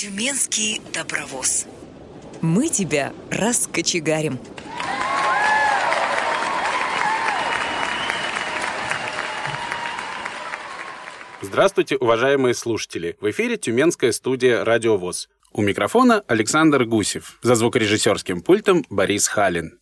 Тюменский добровоз. Мы тебя раскочегарим. Здравствуйте, уважаемые слушатели! В эфире Тюменская студия «Радиовоз». У микрофона Александр Гусев. За звукорежиссерским пультом Борис Халин.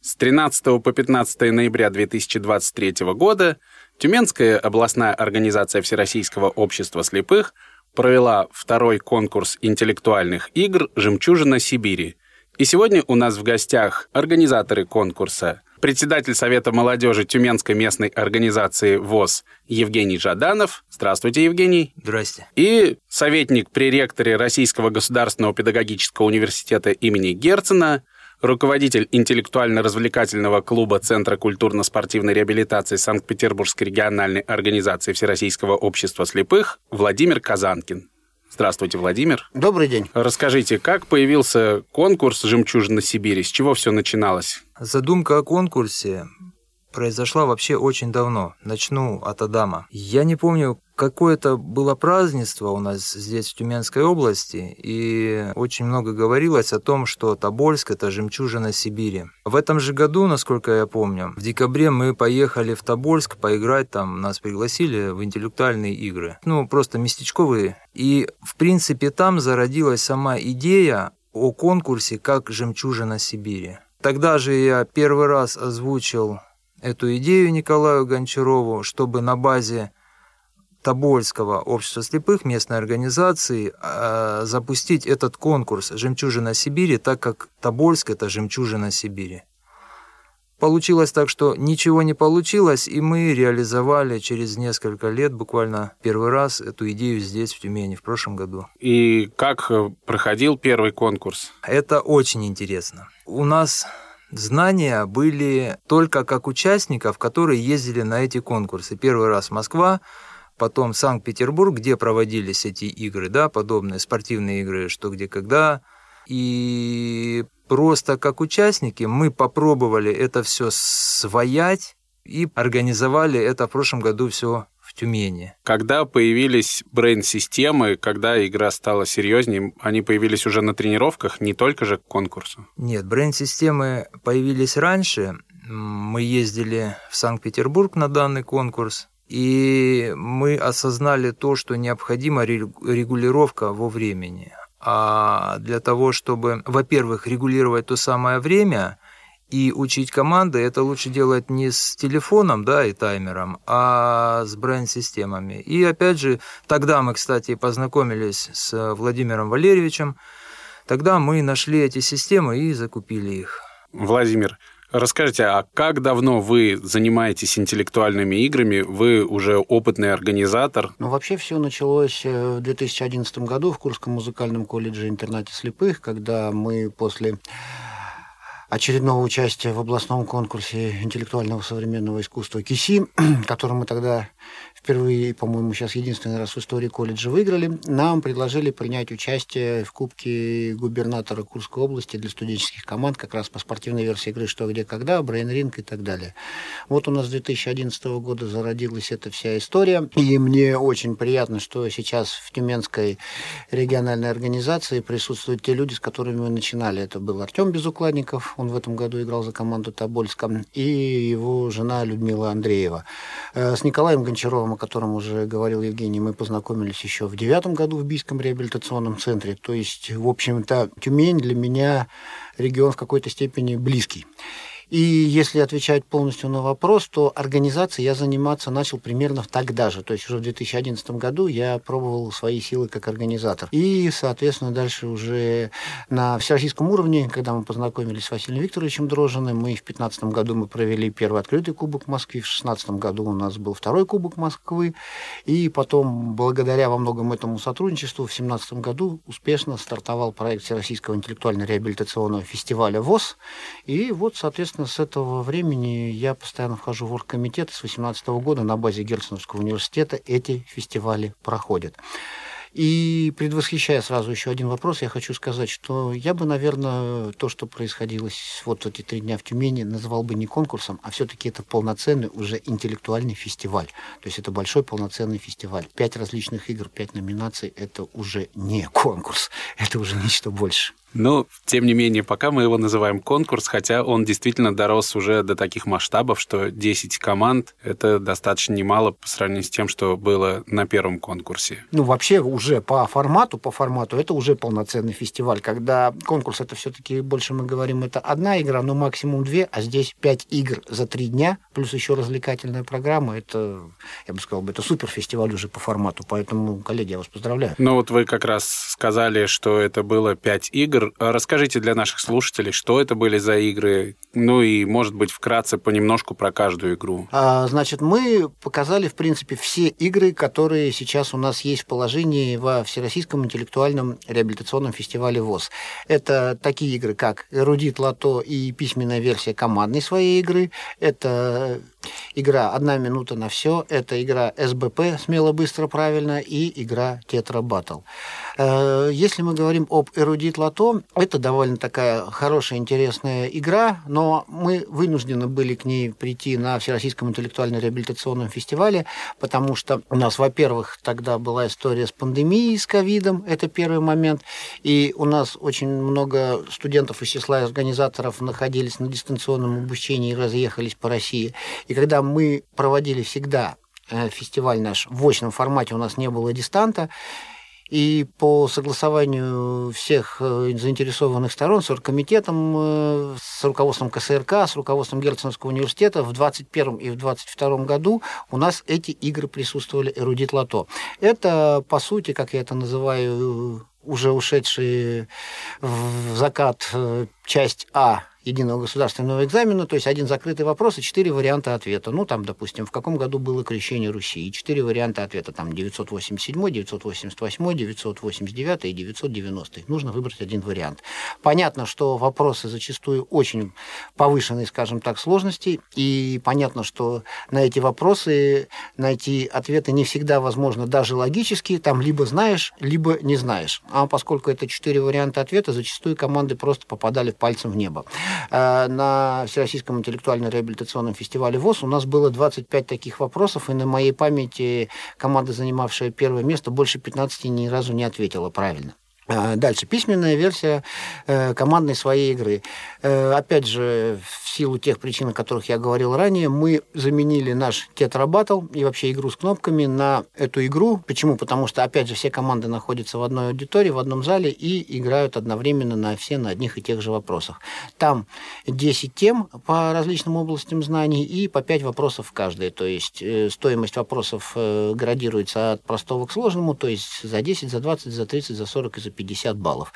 С 13 по 15 ноября 2023 года Тюменская областная организация Всероссийского общества слепых провела второй конкурс интеллектуальных игр «Жемчужина Сибири». И сегодня у нас в гостях организаторы конкурса, председатель Совета молодежи Тюменской местной организации ВОЗ Евгений Жаданов. Здравствуйте, Евгений. Здрасте. И советник при ректоре Российского государственного педагогического университета имени Герцена руководитель интеллектуально-развлекательного клуба Центра культурно-спортивной реабилитации Санкт-Петербургской региональной организации Всероссийского общества слепых Владимир Казанкин. Здравствуйте, Владимир. Добрый день. Расскажите, как появился конкурс «Жемчужина Сибири»? С чего все начиналось? Задумка о конкурсе произошла вообще очень давно. Начну от Адама. Я не помню, какое-то было празднество у нас здесь, в Тюменской области, и очень много говорилось о том, что Тобольск – это жемчужина Сибири. В этом же году, насколько я помню, в декабре мы поехали в Тобольск поиграть, там нас пригласили в интеллектуальные игры. Ну, просто местечковые. И, в принципе, там зародилась сама идея о конкурсе как «Жемчужина Сибири». Тогда же я первый раз озвучил эту идею Николаю Гончарову, чтобы на базе Тобольского общества слепых местной организации э, запустить этот конкурс «Жемчужина Сибири», так как Тобольск – это «Жемчужина Сибири». Получилось так, что ничего не получилось, и мы реализовали через несколько лет, буквально первый раз, эту идею здесь, в Тюмени, в прошлом году. И как проходил первый конкурс? Это очень интересно. У нас знания были только как участников, которые ездили на эти конкурсы. Первый раз Москва, потом Санкт-Петербург, где проводились эти игры, да, подобные спортивные игры, что где когда. И просто как участники мы попробовали это все своять и организовали это в прошлом году все в Тюмени. Когда появились брейн-системы, когда игра стала серьезнее, они появились уже на тренировках, не только же к конкурсу? Нет, брейн-системы появились раньше. Мы ездили в Санкт-Петербург на данный конкурс, и мы осознали то, что необходима регулировка во времени. А для того, чтобы, во-первых, регулировать то самое время и учить команды, это лучше делать не с телефоном да, и таймером, а с бренд-системами. И опять же, тогда мы, кстати, познакомились с Владимиром Валерьевичем, тогда мы нашли эти системы и закупили их. Владимир, Расскажите, а как давно вы занимаетесь интеллектуальными играми? Вы уже опытный организатор? Ну, вообще все началось э, в 2011 году в Курском музыкальном колледже интернате слепых, когда мы после очередного участия в областном конкурсе интеллектуального современного искусства КИСИ, который мы тогда впервые, по-моему, сейчас единственный раз в истории колледжа выиграли, нам предложили принять участие в Кубке губернатора Курской области для студенческих команд, как раз по спортивной версии игры «Что, где, когда», «Брейн-ринг» и так далее. Вот у нас с 2011 года зародилась эта вся история, и мне очень приятно, что сейчас в Тюменской региональной организации присутствуют те люди, с которыми мы начинали. Это был Артем Безукладников, он в этом году играл за команду Тобольска, и его жена Людмила Андреева. Э, с Николаем Гончаровым о котором уже говорил Евгений, мы познакомились еще в девятом году в Бийском реабилитационном центре. То есть, в общем-то, Тюмень для меня регион в какой-то степени близкий. И если отвечать полностью на вопрос, то организацией я заниматься начал примерно тогда же. То есть уже в 2011 году я пробовал свои силы как организатор. И, соответственно, дальше уже на всероссийском уровне, когда мы познакомились с Василием Викторовичем Дрожжиным, мы в 2015 году мы провели первый открытый Кубок Москвы, в 2016 году у нас был второй Кубок Москвы, и потом, благодаря во многом этому сотрудничеству, в 2017 году успешно стартовал проект Всероссийского интеллектуально-реабилитационного фестиваля ВОЗ, и вот, соответственно, Собственно, с этого времени я постоянно вхожу в оргкомитет. С 2018 года на базе Герценовского университета эти фестивали проходят. И предвосхищая сразу еще один вопрос, я хочу сказать, что я бы, наверное, то, что происходило вот эти три дня в Тюмени, назвал бы не конкурсом, а все-таки это полноценный уже интеллектуальный фестиваль. То есть это большой полноценный фестиваль. Пять различных игр, пять номинаций – это уже не конкурс, это уже нечто больше. Но, тем не менее, пока мы его называем конкурс, хотя он действительно дорос уже до таких масштабов, что 10 команд — это достаточно немало по сравнению с тем, что было на первом конкурсе. Ну, вообще уже по формату, по формату это уже полноценный фестиваль, когда конкурс это все-таки больше мы говорим, это одна игра, но максимум две, а здесь пять игр за три дня, плюс еще развлекательная программа, это, я бы сказал, это супер фестиваль уже по формату, поэтому, коллеги, я вас поздравляю. Ну вот вы как раз сказали, что это было пять игр, игр. А расскажите для наших слушателей, что это были за игры, ну и, может быть, вкратце понемножку про каждую игру. А, значит, мы показали, в принципе, все игры, которые сейчас у нас есть в положении во Всероссийском интеллектуальном реабилитационном фестивале ВОЗ. Это такие игры, как «Эрудит Лото» и письменная версия командной своей игры. Это игра «Одна минута на все», это игра СБП «Смело, быстро, правильно» и игра «Тетра Баттл». Э, если мы говорим об «Эрудит Лото», это довольно такая хорошая, интересная игра, но мы вынуждены были к ней прийти на Всероссийском интеллектуально-реабилитационном фестивале, потому что у нас, во-первых, тогда была история с пандемией, с ковидом, это первый момент, и у нас очень много студентов из числа организаторов находились на дистанционном обучении и разъехались по России. И когда мы проводили всегда э, фестиваль наш в очном формате, у нас не было дистанта, и по согласованию всех э, заинтересованных сторон с оргкомитетом, э, с руководством КСРК, с руководством Герценовского университета в 2021 и в 2022 году у нас эти игры присутствовали эрудит лото. Это, по сути, как я это называю, уже ушедшие в закат э, часть А единого государственного экзамена, то есть один закрытый вопрос и четыре варианта ответа. Ну, там, допустим, в каком году было крещение Руси, и четыре варианта ответа, там, 987, 988, 989 и 990. Нужно выбрать один вариант. Понятно, что вопросы зачастую очень повышенной, скажем так, сложности, и понятно, что на эти вопросы найти ответы не всегда возможно, даже логически, там либо знаешь, либо не знаешь. А поскольку это четыре варианта ответа, зачастую команды просто попадали пальцем в небо. Э, на Всероссийском интеллектуально-реабилитационном фестивале ВОЗ у нас было 25 таких вопросов, и на моей памяти команда, занимавшая первое место, больше 15 ни разу не ответила правильно. А, дальше. Письменная версия э, командной своей игры. Э, опять же, в силу тех причин, о которых я говорил ранее, мы заменили наш тетрабатл и вообще игру с кнопками на эту игру. Почему? Потому что, опять же, все команды находятся в одной аудитории, в одном зале и играют одновременно на все на одних и тех же вопросах. Там 10 тем по различным областям знаний и по 5 вопросов в каждой. То есть э, стоимость вопросов градируется от простого к сложному, то есть за 10, за 20, за 30, за 40 и за 50 50 баллов.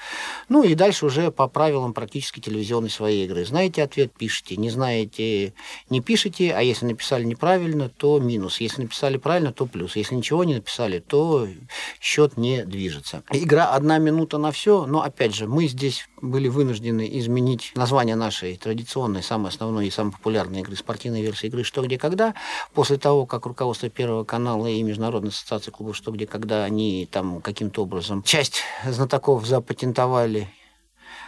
Ну и дальше уже по правилам практически телевизионной своей игры. Знаете ответ, пишите. Не знаете, не пишите. А если написали неправильно, то минус. Если написали правильно, то плюс. Если ничего не написали, то счет не движется. Игра одна минута на все. Но опять же, мы здесь были вынуждены изменить название нашей традиционной, самой основной и самой популярной игры, спортивной версии игры «Что, где, когда». После того, как руководство Первого канала и Международной ассоциации клубов «Что, где, когда» они там каким-то образом часть знатоков запатентовали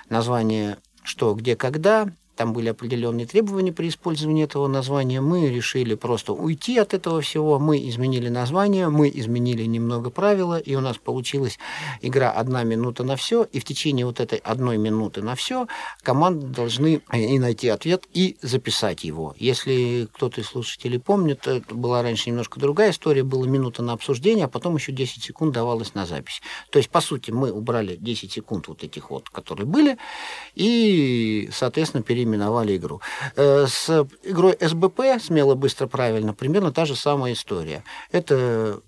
название «Что, где, когда», там были определенные требования при использовании этого названия. Мы решили просто уйти от этого всего. Мы изменили название, мы изменили немного правила, и у нас получилась игра «Одна минута на все». И в течение вот этой одной минуты на все команды должны и найти ответ, и записать его. Если кто-то из слушателей помнит, это была раньше немножко другая история, была минута на обсуждение, а потом еще 10 секунд давалось на запись. То есть, по сути, мы убрали 10 секунд вот этих вот, которые были, и, соответственно, переименовали переименовали игру. Э, с игрой СБП, смело, быстро, правильно, примерно та же самая история. Это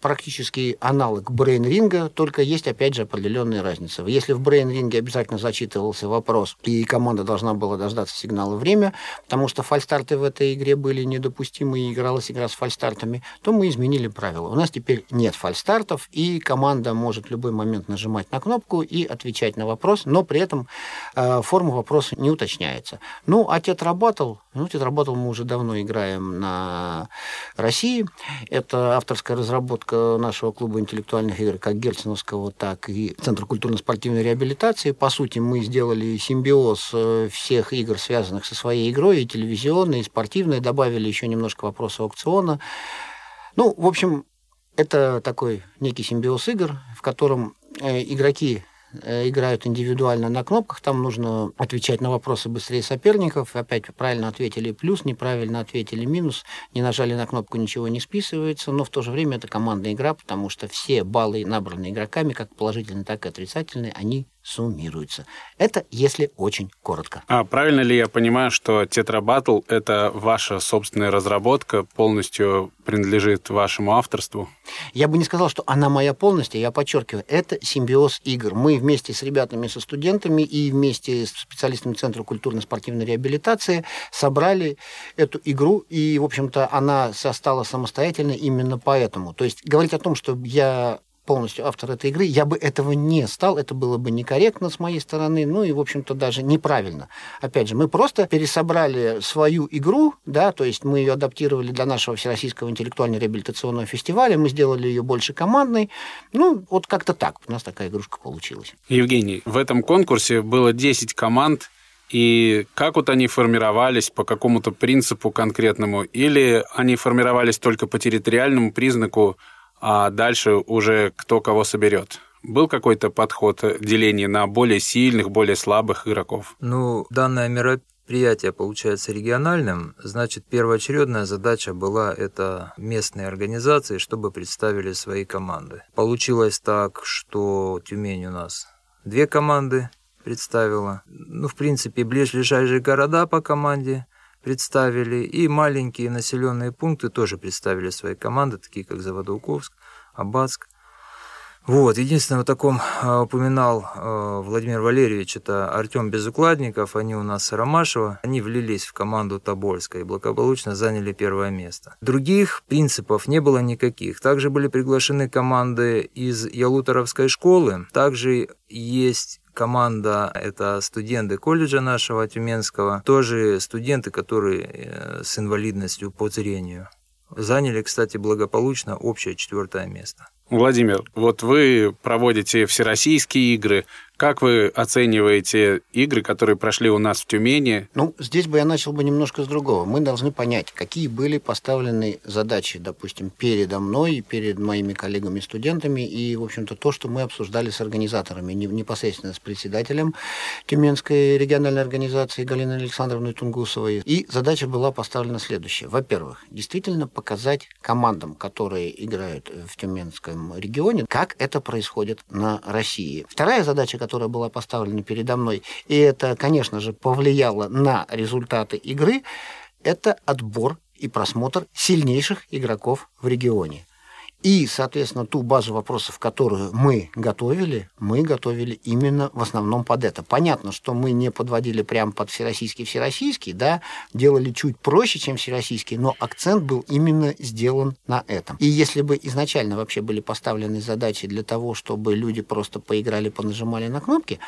практически аналог брейн-ринга, только есть, опять же, определенные разницы. Если в брейн-ринге обязательно зачитывался вопрос, и команда должна была дождаться сигнала время, потому что фальстарты в этой игре были недопустимы, и игралась игра с фальстартами, то мы изменили правила. У нас теперь нет фальстартов, и команда может в любой момент нажимать на кнопку и отвечать на вопрос, но при этом э, форма вопроса не уточняется. Ну, а тетрабатл, ну, тетрабатл мы уже давно играем на России. Это авторская разработка нашего клуба интеллектуальных игр, как Гельсиновского, так и Центра культурно-спортивной реабилитации. По сути, мы сделали симбиоз всех игр, связанных со своей игрой, и телевизионной, и спортивной, добавили еще немножко вопросов аукциона. Ну, в общем, это такой некий симбиоз игр, в котором игроки Э, играют индивидуально на кнопках, там нужно отвечать на вопросы быстрее соперников. Опять правильно ответили плюс, неправильно ответили минус, не нажали на кнопку, ничего не списывается, но в то же время это командная игра, потому что все баллы, набранные игроками, как положительные, так и отрицательные, они суммируются. Это если очень коротко. А правильно ли я понимаю, что Тетрабатл — это ваша собственная разработка, полностью принадлежит вашему авторству? Я бы не сказал, что она моя полностью, я подчеркиваю, это симбиоз игр. Мы вместе с ребятами, со студентами и вместе с специалистами Центра культурно-спортивной реабилитации собрали эту игру, и, в общем-то, она стала самостоятельной именно поэтому. То есть говорить о том, что я полностью автор этой игры, я бы этого не стал, это было бы некорректно с моей стороны, ну и, в общем-то, даже неправильно. Опять же, мы просто пересобрали свою игру, да, то есть мы ее адаптировали для нашего Всероссийского интеллектуально-реабилитационного фестиваля, мы сделали ее больше командной, ну, вот как-то так у нас такая игрушка получилась. Евгений, в этом конкурсе было 10 команд, и как вот они формировались по какому-то принципу конкретному, или они формировались только по территориальному признаку, а дальше уже кто кого соберет. Был какой-то подход деления на более сильных, более слабых игроков? Ну, данное мероприятие получается региональным, значит, первоочередная задача была это местные организации, чтобы представили свои команды. Получилось так, что Тюмень у нас две команды представила. Ну, в принципе, ближайшие города по команде представили, и маленькие населенные пункты тоже представили свои команды, такие как Заводоуковск, Абацк. Вот, единственное, в таком а, упоминал а, Владимир Валерьевич, это Артем Безукладников, они у нас с Ромашева, они влились в команду Тобольска и благополучно заняли первое место. Других принципов не было никаких. Также были приглашены команды из Ялуторовской школы, также есть команда – это студенты колледжа нашего Тюменского, тоже студенты, которые э, с инвалидностью по зрению. Заняли, кстати, благополучно общее четвертое место. Владимир, вот вы проводите всероссийские игры, как вы оцениваете игры, которые прошли у нас в Тюмени? Ну, здесь бы я начал бы немножко с другого. Мы должны понять, какие были поставлены задачи, допустим, передо мной, перед моими коллегами-студентами, и, в общем-то, то, что мы обсуждали с организаторами, непосредственно с председателем Тюменской региональной организации Галиной Александровной Тунгусовой. И задача была поставлена следующая. Во-первых, действительно показать командам, которые играют в Тюменском регионе, как это происходит на России. Вторая задача, которая была поставлена передо мной, и это, конечно же, повлияло на результаты игры, это отбор и просмотр сильнейших игроков в регионе. И, соответственно, ту базу вопросов, которую мы готовили, мы готовили именно в основном под это. Понятно, что мы не подводили прямо под всероссийский-всероссийский, да, делали чуть проще, чем всероссийский, но акцент был именно сделан на этом. И если бы изначально вообще были поставлены задачи для того, чтобы люди просто поиграли, понажимали на кнопки,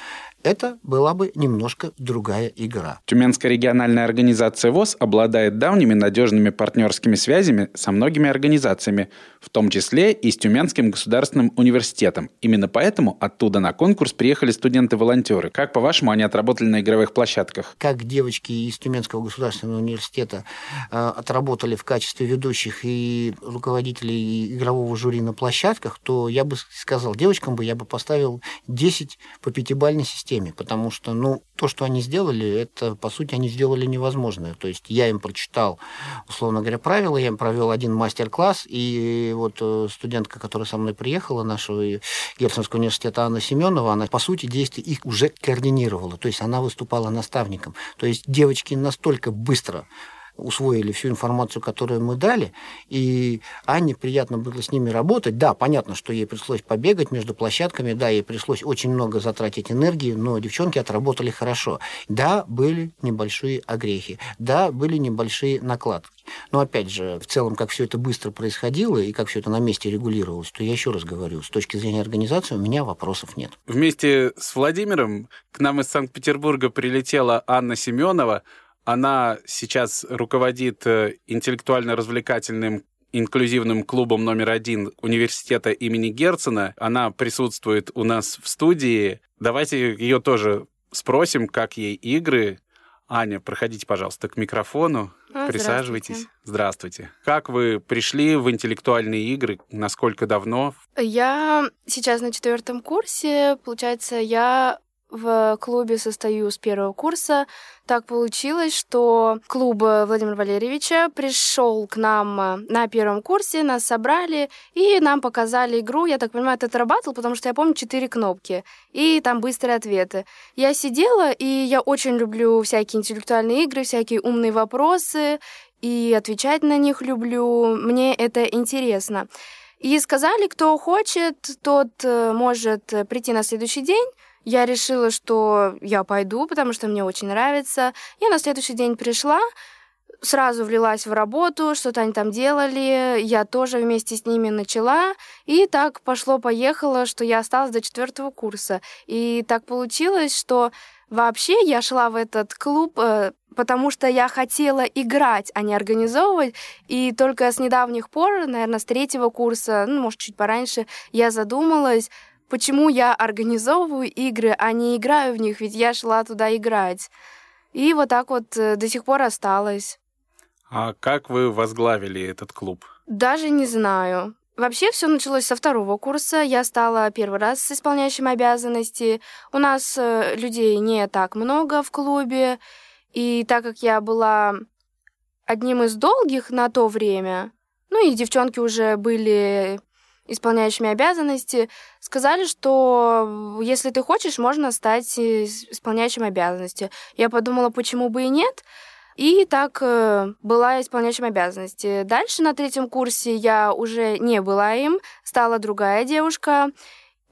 это была бы немножко другая игра. Тюменская региональная организация ВОЗ обладает давними надежными партнерскими связями со многими организациями, в том числе и с Тюменским государственным университетом. Именно поэтому оттуда на конкурс приехали студенты-волонтеры. Как, по-вашему, они отработали на игровых площадках? Как девочки из Тюменского государственного университета э, отработали в качестве ведущих и руководителей игрового жюри на площадках, то я бы сказал, девочкам бы я бы поставил 10 по пятибалльной системе, потому что, ну, то, что они сделали, это, по сути, они сделали невозможное. То есть я им прочитал, условно говоря, правила, я им провел один мастер-класс, и вот э, студентка, которая со мной приехала, нашего Герценского университета Анна Семенова, она, по сути, действия их уже координировала, то есть она выступала наставником. То есть девочки настолько быстро усвоили всю информацию, которую мы дали, и Анне приятно было с ними работать. Да, понятно, что ей пришлось побегать между площадками, да, ей пришлось очень много затратить энергии, но девчонки отработали хорошо. Да, были небольшие огрехи, да, были небольшие накладки. Но опять же, в целом, как все это быстро происходило и как все это на месте регулировалось, то я еще раз говорю, с точки зрения организации у меня вопросов нет. Вместе с Владимиром к нам из Санкт-Петербурга прилетела Анна Семенова, она сейчас руководит э, интеллектуально-развлекательным инклюзивным клубом номер один университета имени Герцена. Она присутствует у нас в студии. Давайте ее тоже спросим, как ей игры. Аня, проходите, пожалуйста, к микрофону. А, Присаживайтесь. Здравствуйте. Как вы пришли в интеллектуальные игры? Насколько давно? Я сейчас на четвертом курсе. Получается, я в клубе состою с первого курса. Так получилось, что клуб Владимира Валерьевича пришел к нам э, на первом курсе, нас собрали, и нам показали игру. Я так понимаю, это отрабатывал, потому что я помню четыре кнопки, и там быстрые ответы. Я сидела, и я очень люблю всякие интеллектуальные игры, всякие умные вопросы, и отвечать на них люблю. Мне это интересно. И сказали, кто хочет, тот э, может прийти на следующий день, я решила, что я пойду, потому что мне очень нравится. Я на следующий день пришла, сразу влилась в работу, что-то они там делали, я тоже вместе с ними начала, и так пошло-поехало, что я осталась до четвертого курса. И так получилось, что вообще я шла в этот клуб, э, потому что я хотела играть, а не организовывать, и только с недавних пор, наверное, с третьего курса, ну, может, чуть пораньше, я задумалась, почему я организовываю игры, а не играю в них, ведь я шла туда играть. И вот так вот э, до сих пор осталось. А как вы возглавили этот клуб? Даже не знаю. Вообще все началось со второго курса. Я стала первый раз исполняющим обязанности. У нас э, людей не так много в клубе. И так как я была одним из долгих на то время, ну и девчонки уже были исполняющими обязанности, сказали, что если ты хочешь, можно стать исполняющим обязанности. Я подумала, почему бы и нет. И так э, была исполняющим обязанности. Дальше на третьем курсе я уже не была им, стала другая девушка.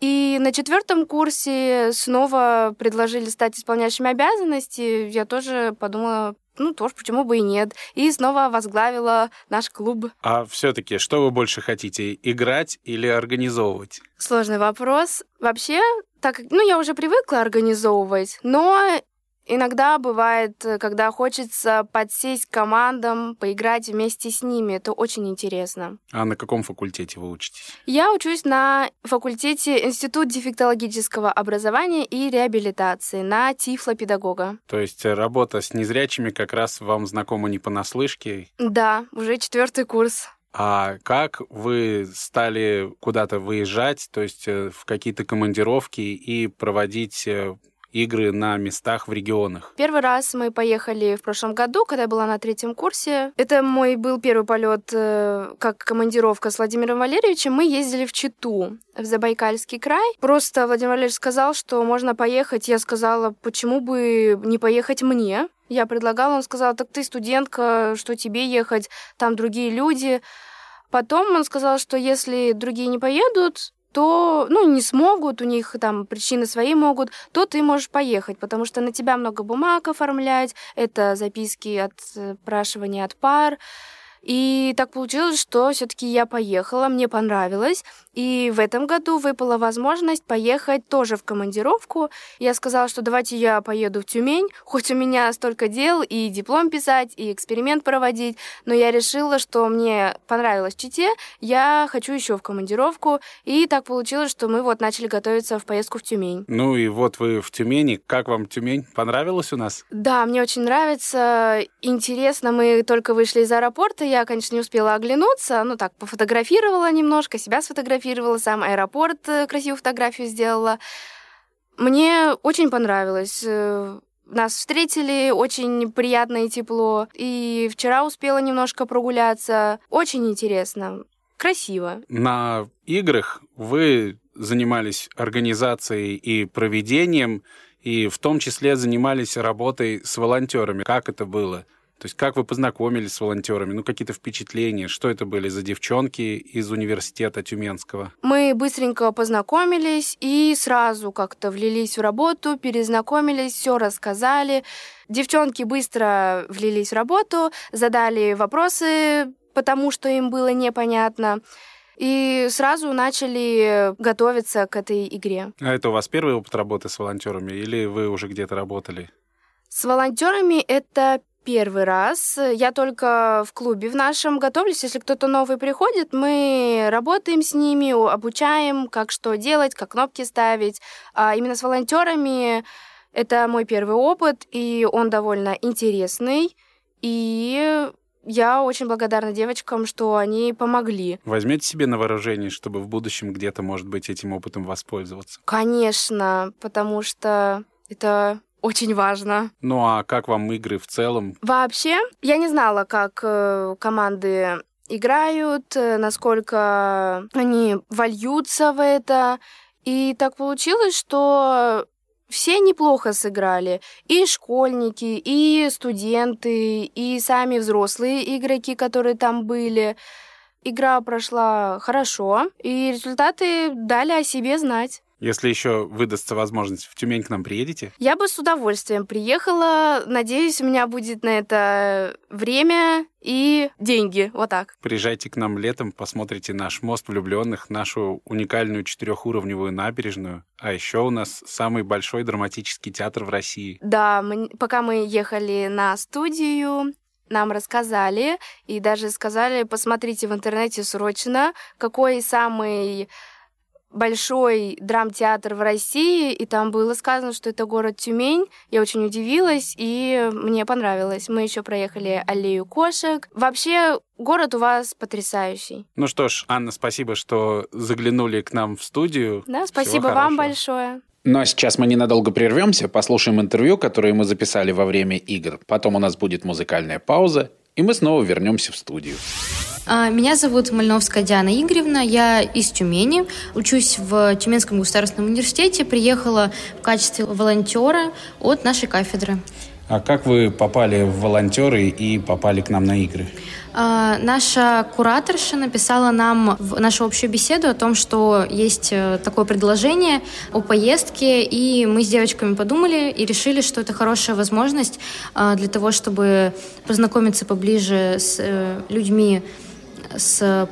И на четвертом курсе снова предложили стать исполняющим обязанности. Я тоже подумала, ну, тоже почему бы и нет. И снова возглавила наш клуб. А все-таки, что вы больше хотите, играть или организовывать? Сложный вопрос. Вообще, так как, ну, я уже привыкла организовывать, но Иногда бывает, э, когда хочется подсесть к командам, поиграть вместе с ними. Это очень интересно. А на каком факультете вы учитесь? Я учусь на факультете Институт дефектологического образования и реабилитации на тифлопедагога. То есть э, работа с незрячими как раз вам знакома не понаслышке? Да, уже четвертый курс. А как вы стали куда-то выезжать, то есть э, в какие-то командировки и проводить игры на местах в регионах? Первый раз мы поехали в прошлом году, когда я была на третьем курсе. Это мой был первый полет э, как командировка с Владимиром Валерьевичем. Мы ездили в Читу, в Забайкальский край. Просто Владимир Валерьевич сказал, что можно поехать. Я сказала, почему бы не поехать мне? Я предлагала, он сказал, так ты студентка, что тебе ехать, там другие люди. Потом он сказал, что если другие не поедут, то, ну, не смогут, у них там причины свои могут, то ты можешь поехать, потому что на тебя много бумаг оформлять, это записки от спрашивания от пар, и так получилось, что все-таки я поехала, мне понравилось. И в этом году выпала возможность поехать тоже в командировку. Я сказала, что давайте я поеду в Тюмень, хоть у меня столько дел, и диплом писать, и эксперимент проводить, но я решила, что мне понравилось Чите, я хочу еще в командировку, и так получилось, что мы вот начали готовиться в поездку в Тюмень. Ну и вот вы в Тюмени. Как вам Тюмень? Понравилось у нас? Да, мне очень нравится. Интересно, мы только вышли из аэропорта, я, конечно, не успела оглянуться, ну так, пофотографировала немножко, себя сфотографировала, сам аэропорт э, красивую фотографию сделала. Мне очень понравилось. Э, нас встретили очень приятно и тепло. И вчера успела немножко прогуляться. Очень интересно. Красиво. На играх вы занимались организацией и проведением, и в том числе занимались работой с волонтерами. Как это было? То есть как вы познакомились с волонтерами? Ну, какие-то впечатления? Что это были за девчонки из университета Тюменского? Мы быстренько познакомились и сразу как-то влились в работу, перезнакомились, все рассказали. Девчонки быстро влились в работу, задали вопросы, потому что им было непонятно. И сразу начали готовиться к этой игре. А это у вас первый опыт работы с волонтерами или вы уже где-то работали? С волонтерами это первый раз. Я только в клубе в нашем готовлюсь. Если кто-то новый приходит, мы работаем с ними, обучаем, как что делать, как кнопки ставить. А именно с волонтерами это мой первый опыт, и он довольно интересный. И я очень благодарна девочкам, что они помогли. Возьмете себе на вооружение, чтобы в будущем где-то, может быть, этим опытом воспользоваться? Конечно, потому что это очень важно. Ну а как вам игры в целом? Вообще, я не знала, как э, команды играют, э, насколько они вольются в это. И так получилось, что все неплохо сыграли. И школьники, и студенты, и сами взрослые игроки, которые там были. Игра прошла хорошо, и результаты дали о себе знать. Если еще выдастся возможность, в Тюмень к нам приедете? Я бы с удовольствием приехала. Надеюсь, у меня будет на это время и деньги. Вот так. Приезжайте к нам летом, посмотрите наш мост влюбленных, нашу уникальную четырехуровневую набережную. А еще у нас самый большой драматический театр в России. Да, мы, пока мы ехали на студию, нам рассказали и даже сказали, посмотрите в интернете срочно, какой самый большой драмтеатр в России, и там было сказано, что это город Тюмень. Я очень удивилась, и мне понравилось. Мы еще проехали аллею кошек. Вообще, город у вас потрясающий. Ну что ж, Анна, спасибо, что заглянули к нам в студию. Да, спасибо вам большое. Ну а сейчас мы ненадолго прервемся, послушаем интервью, которое мы записали во время игр. Потом у нас будет музыкальная пауза, и мы снова вернемся в студию. А, меня зовут Мальновская Диана Игоревна, я из Тюмени, учусь в Тюменском государственном университете, приехала в качестве волонтера от нашей кафедры. А как вы попали в волонтеры и попали к нам на игры? А, наша кураторша написала нам в нашу общую беседу о том, что есть э, такое предложение о поездке, и мы с девочками подумали и решили, что это хорошая возможность а, для того, чтобы познакомиться поближе с э, людьми, с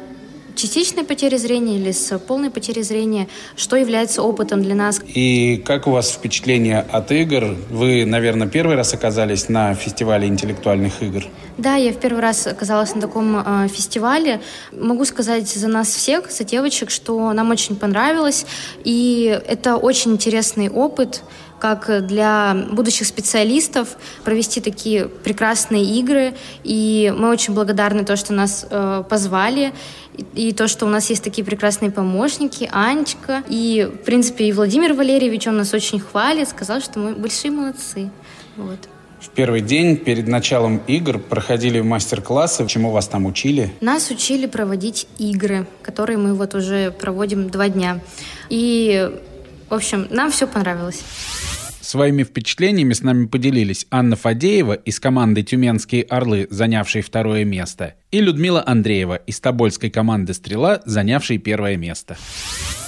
частичной потерей зрения или с полной потерей зрения, что является опытом для нас. И как у вас впечатление от игр? Вы, наверное, первый раз оказались на фестивале интеллектуальных игр? Да, я в первый раз оказалась на таком э, фестивале. Могу сказать за нас всех, за девочек, что нам очень понравилось. И это очень интересный опыт как для будущих специалистов провести такие прекрасные игры. И мы очень благодарны то, что нас э, позвали, и, и то, что у нас есть такие прекрасные помощники, Анечка. И, в принципе, и Владимир Валерьевич, он нас очень хвалит, сказал, что мы большие молодцы. Вот. В первый день перед началом игр проходили мастер-классы. Чему вас там учили? Нас учили проводить игры, которые мы вот уже проводим два дня. И, в общем, нам все понравилось. Своими впечатлениями с нами поделились Анна Фадеева из команды «Тюменские орлы», занявшей второе место, и Людмила Андреева из тобольской команды «Стрела», занявшей первое место.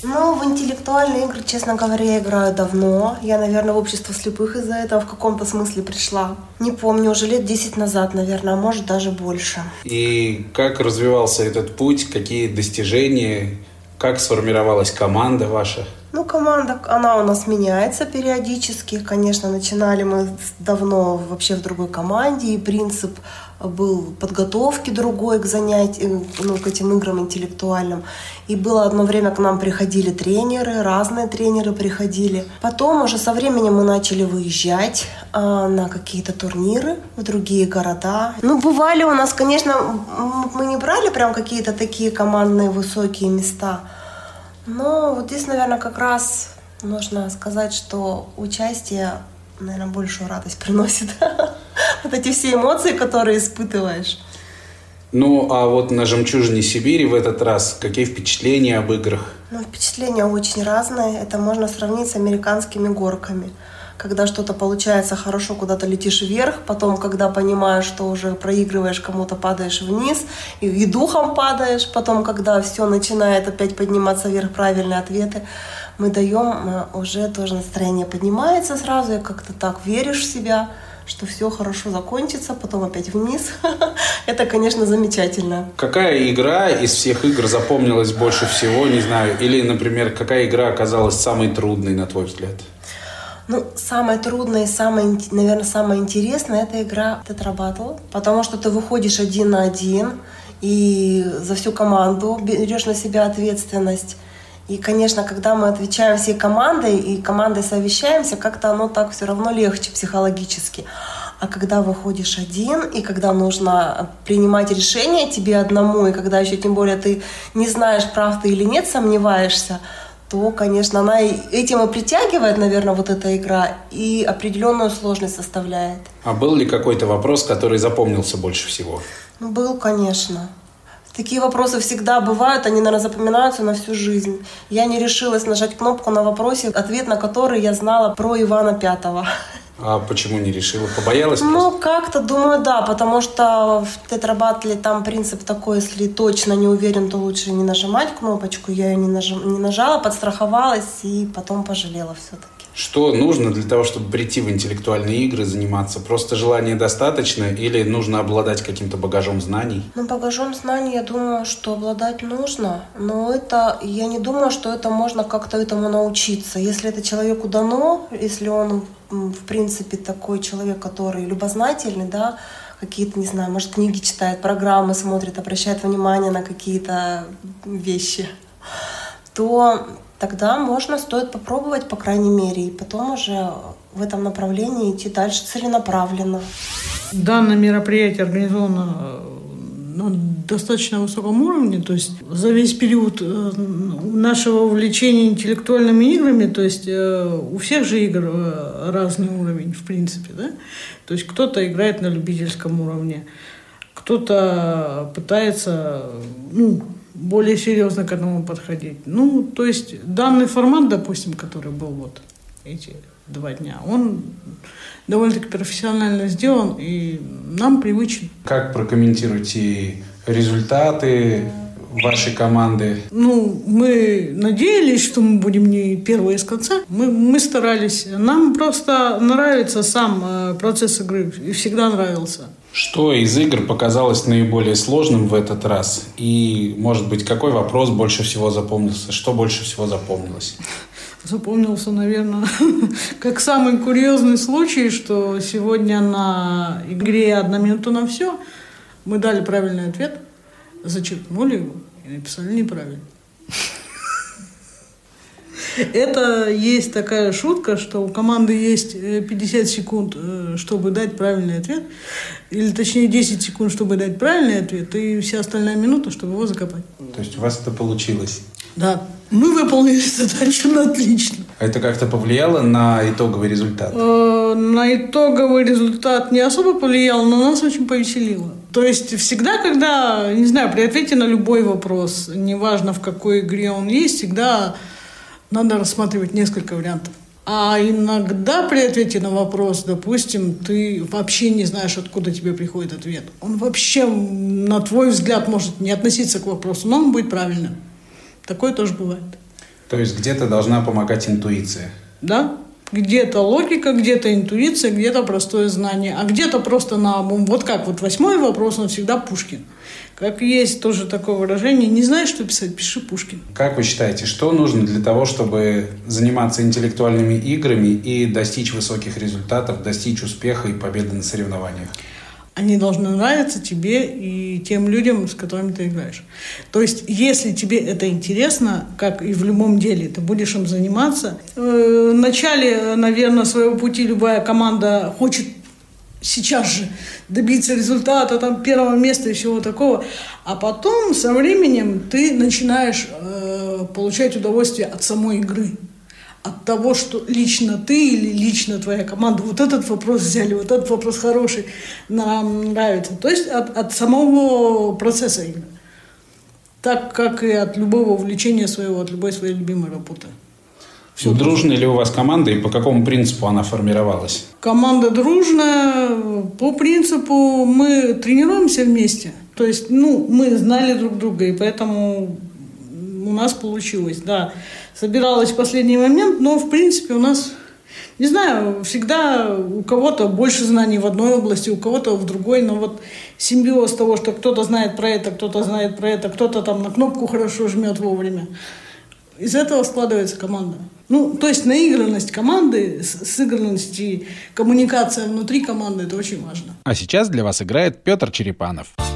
Ну, в интеллектуальные игры, честно говоря, я играю давно. Я, наверное, в общество слепых из-за этого в каком-то смысле пришла. Не помню, уже лет 10 назад, наверное, а может даже больше. И как развивался этот путь, какие достижения, как сформировалась команда ваша? Ну, команда, она у нас меняется периодически. Конечно, начинали мы давно вообще в другой команде, и принцип был подготовки другой к занятиям, ну, к этим играм интеллектуальным. И было одно время к нам приходили тренеры, разные тренеры приходили. Потом уже со временем мы начали выезжать а, на какие-то турниры в другие города. Ну, бывали у нас, конечно, мы не брали прям какие-то такие командные высокие места – но вот здесь, наверное, как раз нужно сказать, что участие, наверное, большую радость приносит. Вот эти все эмоции, которые испытываешь. Ну, а вот на «Жемчужине Сибири» в этот раз какие впечатления об играх? Ну, впечатления очень разные. Это можно сравнить с американскими горками когда что-то получается хорошо, куда-то летишь вверх, потом, когда понимаешь, что уже проигрываешь, кому-то падаешь вниз, и, и духом падаешь, потом, когда все начинает опять подниматься вверх, правильные ответы, мы даем, э, уже тоже настроение поднимается сразу, и как-то так веришь в себя, что все хорошо закончится, потом опять вниз. Это, конечно, замечательно. Какая игра из всех игр запомнилась больше всего, не знаю, или, например, какая игра оказалась самой трудной, на твой взгляд? Ну, самое трудное и самое, наверное, самое интересное – это игра тетрабатл, потому что ты выходишь один на один и за всю команду берешь на себя ответственность. И, конечно, когда мы отвечаем всей командой и командой совещаемся, как-то оно так все равно легче психологически. А когда выходишь один, и когда нужно принимать решение тебе одному, и когда еще тем более ты не знаешь, прав ты или нет, сомневаешься, то, конечно, она этим и притягивает, наверное, вот эта игра, и определенную сложность составляет. А был ли какой-то вопрос, который запомнился больше всего? Ну, был, конечно. Такие вопросы всегда бывают, они, наверное, запоминаются на всю жизнь. Я не решилась нажать кнопку на вопросе, ответ на который я знала про Ивана Пятого. А почему не решила? Побоялась? Ну, как-то думаю, да, потому что в тетрабатле там принцип такой, если точно не уверен, то лучше не нажимать кнопочку. Я ее не, нажим, не нажала, подстраховалась и потом пожалела все-таки. Что нужно для того, чтобы прийти в интеллектуальные игры, заниматься? Просто желания достаточно или нужно обладать каким-то багажом знаний? Ну, багажом знаний, я думаю, что обладать нужно. Но это, я не думаю, что это можно как-то этому научиться. Если это человеку дано, если он, в принципе, такой человек, который любознательный, да, какие-то, не знаю, может, книги читает, программы смотрит, обращает внимание на какие-то вещи, то тогда можно, стоит попробовать, по крайней мере, и потом уже в этом направлении идти дальше целенаправленно. Данное мероприятие организовано э, на достаточно высоком уровне, то есть за весь период э, нашего увлечения интеллектуальными играми, то есть э, у всех же игр разный уровень, в принципе, да, то есть кто-то играет на любительском уровне, кто-то пытается, ну, более серьезно к этому подходить. Ну, то есть данный формат, допустим, который был вот эти два дня, он довольно-таки профессионально сделан и нам привычен. Как прокомментируете результаты вашей команды? Ну, мы надеялись, что мы будем не первые из конца. Мы, мы старались. Нам просто нравится сам э, процесс игры. И всегда нравился. Что из игр показалось наиболее сложным в этот раз? И, может быть, какой вопрос больше всего запомнился? Что больше всего запомнилось? Запомнился, наверное, как самый курьезный случай, что сегодня на игре «Одна минута на все» мы дали правильный ответ, зачеркнули его и написали неправильно. Это есть такая шутка, что у команды есть 50 э, секунд, э, чтобы дать правильный ответ, или точнее 10 секунд, чтобы дать правильный ответ, и вся остальная минута, чтобы его закопать. То есть у вас это получилось? Да. Мы выполнили задачу на отлично. А это как-то повлияло на итоговый результат? Э, на итоговый результат не особо повлияло, но нас очень повеселило. То есть всегда, когда, не знаю, при ответе на любой вопрос, неважно в какой игре он есть, всегда надо рассматривать несколько вариантов. А иногда при ответе на вопрос, допустим, ты вообще не знаешь, откуда тебе приходит ответ. Он вообще, на твой взгляд, может не относиться к вопросу, но он будет правильным. Такое тоже бывает. То есть где-то должна помогать интуиция. Да. Где-то логика, где-то интуиция, где-то простое знание, а где-то просто на Вот как вот восьмой вопрос, он всегда Пушкин. Как есть тоже такое выражение, не знаешь, что писать, пиши Пушкин. Как вы считаете, что нужно для того, чтобы заниматься интеллектуальными играми и достичь высоких результатов, достичь успеха и победы на соревнованиях? Они должны нравиться тебе и тем людям, с которыми ты играешь. То есть, если тебе это интересно, как и в любом деле, ты будешь им заниматься. Э, в начале, наверное, своего пути любая команда хочет сейчас же добиться результата, там, первого места и всего такого. А потом, со временем, ты начинаешь э, получать удовольствие от самой игры. От того, что лично ты или лично твоя команда вот этот вопрос взяли, вот этот вопрос хороший, нам нравится. То есть от, от самого процесса игры. Так как и от любого увлечения своего, от любой своей любимой работы. Все Дружная ли у вас команда и по какому принципу она формировалась? Команда дружная. По принципу мы тренируемся вместе. То есть, ну, мы знали друг друга, и поэтому у нас получилось, да. Собиралась в последний момент, но, в принципе, у нас, не знаю, всегда у кого-то больше знаний в одной области, у кого-то в другой, но вот симбиоз того, что кто-то знает про это, кто-то знает про это, кто-то там на кнопку хорошо жмет вовремя Из этого складывается команда. Ну, то есть наигранность команды, сыгранность и коммуникация внутри команды – это очень важно. А сейчас для вас играет Петр Черепанов. Тюменский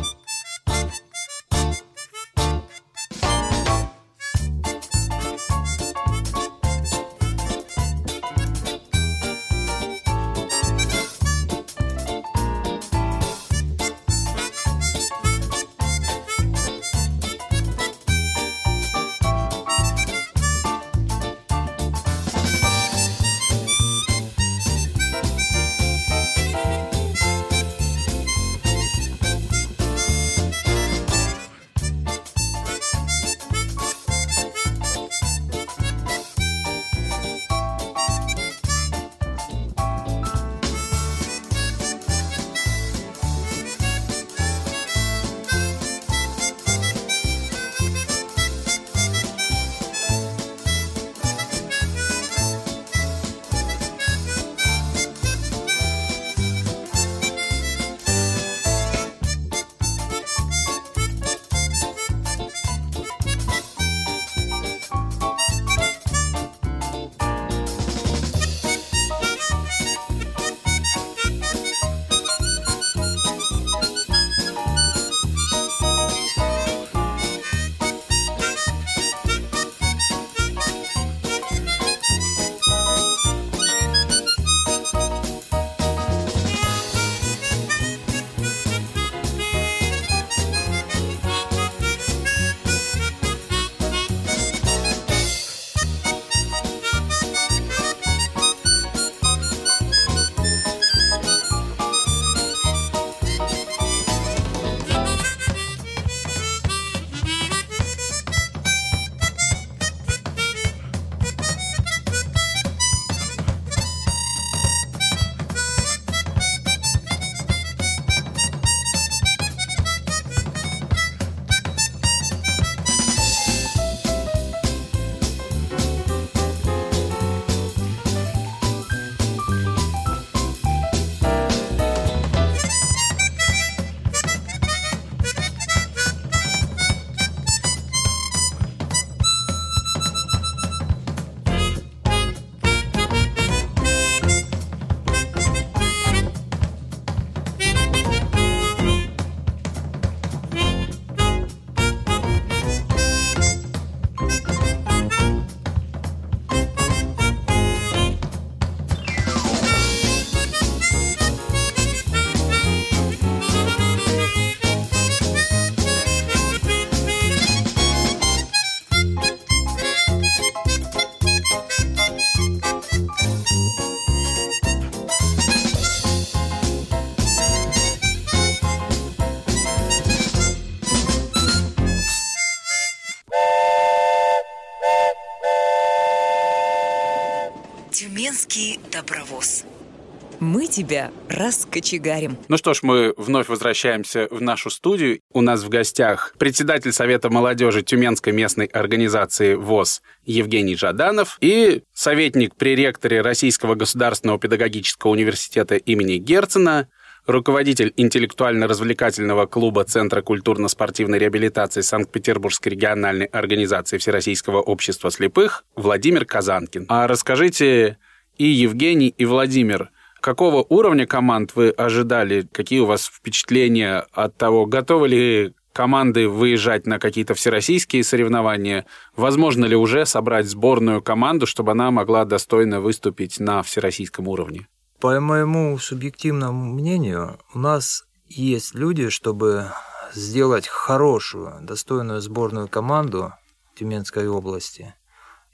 тебя раскочегарим. Ну что ж, мы вновь возвращаемся в нашу студию. У нас в гостях председатель Совета молодежи Тюменской местной организации ВОЗ Евгений Жаданов и советник при ректоре Российского государственного педагогического университета имени Герцена руководитель интеллектуально-развлекательного клуба Центра культурно-спортивной реабилитации Санкт-Петербургской региональной организации Всероссийского общества слепых Владимир Казанкин. А расскажите и Евгений, и Владимир, какого уровня команд вы ожидали? Какие у вас впечатления от того, готовы ли команды выезжать на какие-то всероссийские соревнования? Возможно ли уже собрать сборную команду, чтобы она могла достойно выступить на всероссийском уровне? По моему субъективному мнению, у нас есть люди, чтобы сделать хорошую, достойную сборную команду Тюменской области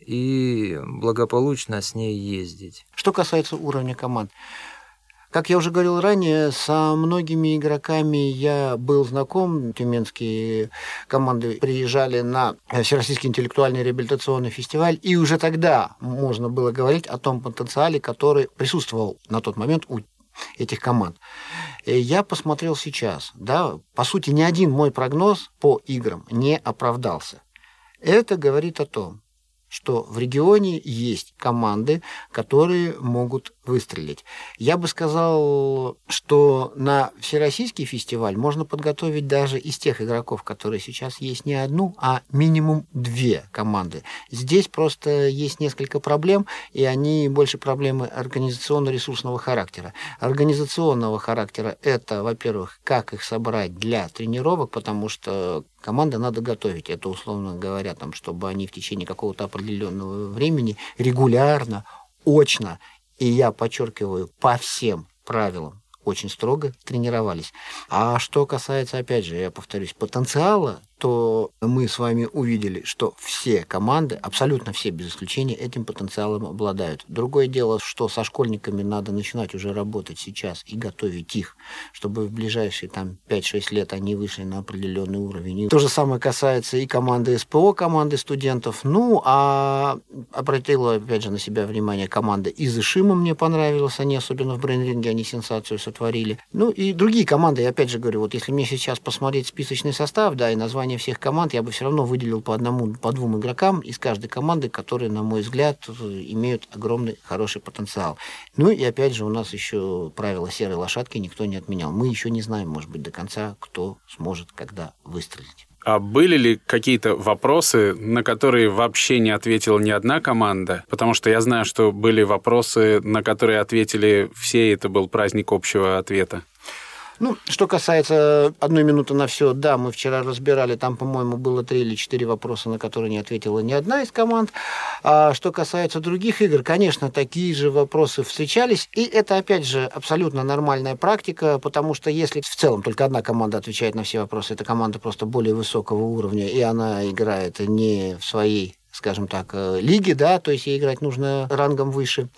и благополучно с ней ездить. Что касается уровня команд, как я уже говорил ранее, со многими игроками я был знаком. Тюменские команды приезжали на Всероссийский интеллектуальный реабилитационный фестиваль, и уже тогда можно было говорить о том потенциале, который присутствовал на тот момент у этих команд. И я посмотрел сейчас, да, по сути, ни один мой прогноз по играм не оправдался. Это говорит о том, что в регионе есть команды, которые могут выстрелить. Я бы сказал, что на всероссийский фестиваль можно подготовить даже из тех игроков, которые сейчас есть, не одну, а минимум две команды. Здесь просто есть несколько проблем, и они больше проблемы организационно-ресурсного характера. Организационного характера это, во-первых, как их собрать для тренировок, потому что команды надо готовить. Это, условно говоря, там, чтобы они в течение какого-то определенного времени регулярно, очно, и я подчеркиваю, по всем правилам очень строго тренировались. А что касается, опять же, я повторюсь, потенциала, то мы с вами увидели, что все команды, абсолютно все без исключения, этим потенциалом обладают. Другое дело, что со школьниками надо начинать уже работать сейчас и готовить их, чтобы в ближайшие там 5-6 лет они вышли на определенный уровень. И то же самое касается и команды СПО, команды студентов. Ну, а обратила, опять же, на себя внимание команда из Ишима мне понравилась, они особенно в брейнринге, они сенсацию сотворили. Ну, и другие команды, я опять же говорю, вот если мне сейчас посмотреть списочный состав, да, и название соревнования всех команд я бы все равно выделил по одному, по двум игрокам из каждой команды, которые, на мой взгляд, имеют огромный хороший потенциал. Ну и опять же у нас еще правило серой лошадки никто не отменял. Мы еще не знаем, может быть, до конца, кто сможет когда выстрелить. А были ли какие-то вопросы, на которые вообще не ответила ни одна команда? Потому что я знаю, что были вопросы, на которые ответили все, и это был праздник общего ответа. Ну, что касается одной минуты на все, да, мы вчера разбирали, там, по-моему, было три или четыре вопроса, на которые не ответила ни одна из команд. А что касается других игр, конечно, такие же вопросы встречались, и это, опять же, абсолютно нормальная практика, потому что если в целом только одна команда отвечает на все вопросы, это команда просто более высокого уровня, и она играет не в своей скажем так, э, лиги, да, то есть ей играть нужно рангом выше.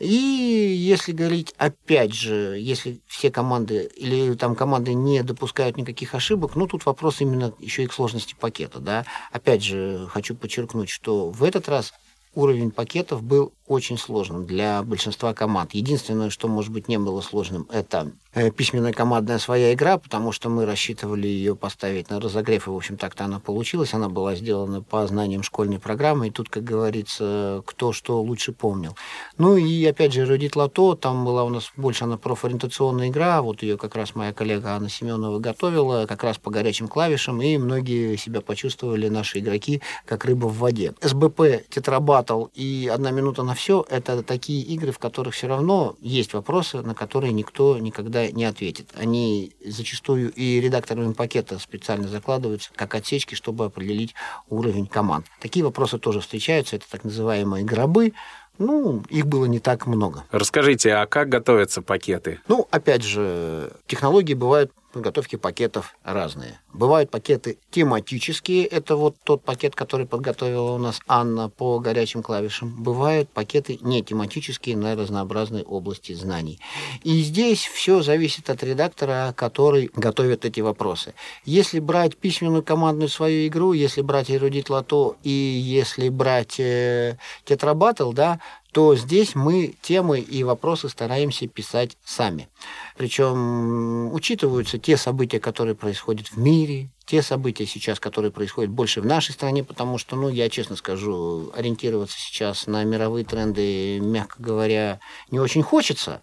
И если говорить, опять же, если все команды или там команды не допускают никаких ошибок, ну, тут вопрос именно еще и к сложности пакета, да. Опять же, хочу подчеркнуть, что в этот раз уровень пакетов был очень сложным для большинства команд. Единственное, что, может быть, не было сложным, это письменная командная своя игра, потому что мы рассчитывали ее поставить на разогрев, и, в общем, так-то она получилась. Она была сделана по знаниям школьной программы, и тут, как говорится, кто что лучше помнил. Ну и, опять же, Родит Лото, там была у нас больше она профориентационная игра, вот ее как раз моя коллега Анна Семенова готовила, как раз по горячим клавишам, и многие себя почувствовали, наши игроки, как рыба в воде. СБП, Тетрабатл и «Одна минута на все это такие игры, в которых все равно есть вопросы, на которые никто никогда не ответит. Они зачастую и редакторами пакета специально закладываются как отсечки, чтобы определить уровень команд. Такие вопросы тоже встречаются. Это так называемые гробы, ну, их было не так много. Расскажите, а как готовятся пакеты? Ну, опять же, технологии бывают подготовки пакетов разные. Бывают пакеты тематические, это вот тот пакет, который подготовила у нас Анна по горячим клавишам. Бывают пакеты не тематические на разнообразные области знаний. И здесь все зависит от редактора, который готовит эти вопросы. Если брать письменную командную свою игру, если брать эрудит лото и если брать э, тетрабатл, да, то здесь мы темы и вопросы стараемся писать сами. Причем учитываются те события, которые происходят в мире, те события сейчас, которые происходят больше в нашей стране, потому что, ну, я честно скажу, ориентироваться сейчас на мировые тренды, мягко говоря, не очень хочется.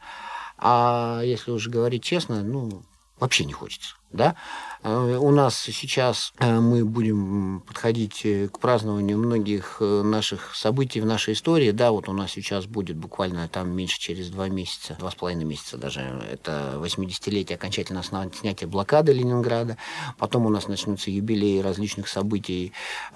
А если уже говорить честно, ну, вообще не хочется да. Э, у нас сейчас э, мы будем подходить э, к празднованию многих наших событий в нашей истории. Да, вот у нас сейчас будет буквально там меньше через два месяца, два с половиной месяца даже. Это 80-летие окончательно снятия блокады Ленинграда. Потом у нас начнутся юбилеи различных событий,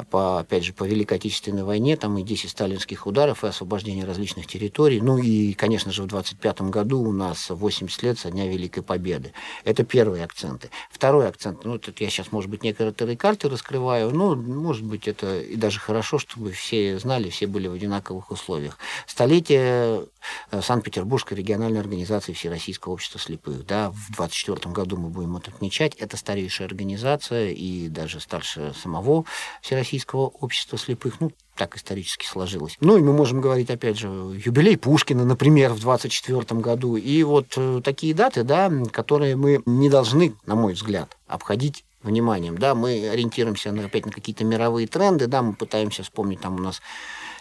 по, опять же, по Великой Отечественной войне, там и 10 сталинских ударов, и освобождение различных территорий. Ну и, конечно же, в 25 году у нас 80 лет со Дня Великой Победы. Это первые акценты. Второй акцент, ну, тут я сейчас, может быть, некоторые карты раскрываю, но, может быть, это и даже хорошо, чтобы все знали, все были в одинаковых условиях. Столетие э, Санкт-Петербургской региональной организации Всероссийского общества слепых. Да, в 24 году мы будем это отмечать. Это старейшая организация и даже старше самого Всероссийского общества слепых. Ну, так исторически сложилось. Ну, и мы можем говорить, опять же, юбилей Пушкина, например, в 24 году. И вот э, такие даты, да, которые мы не должны, на мой взгляд, обходить вниманием. Да, мы ориентируемся на, опять на какие-то мировые тренды, да, мы пытаемся вспомнить, там у нас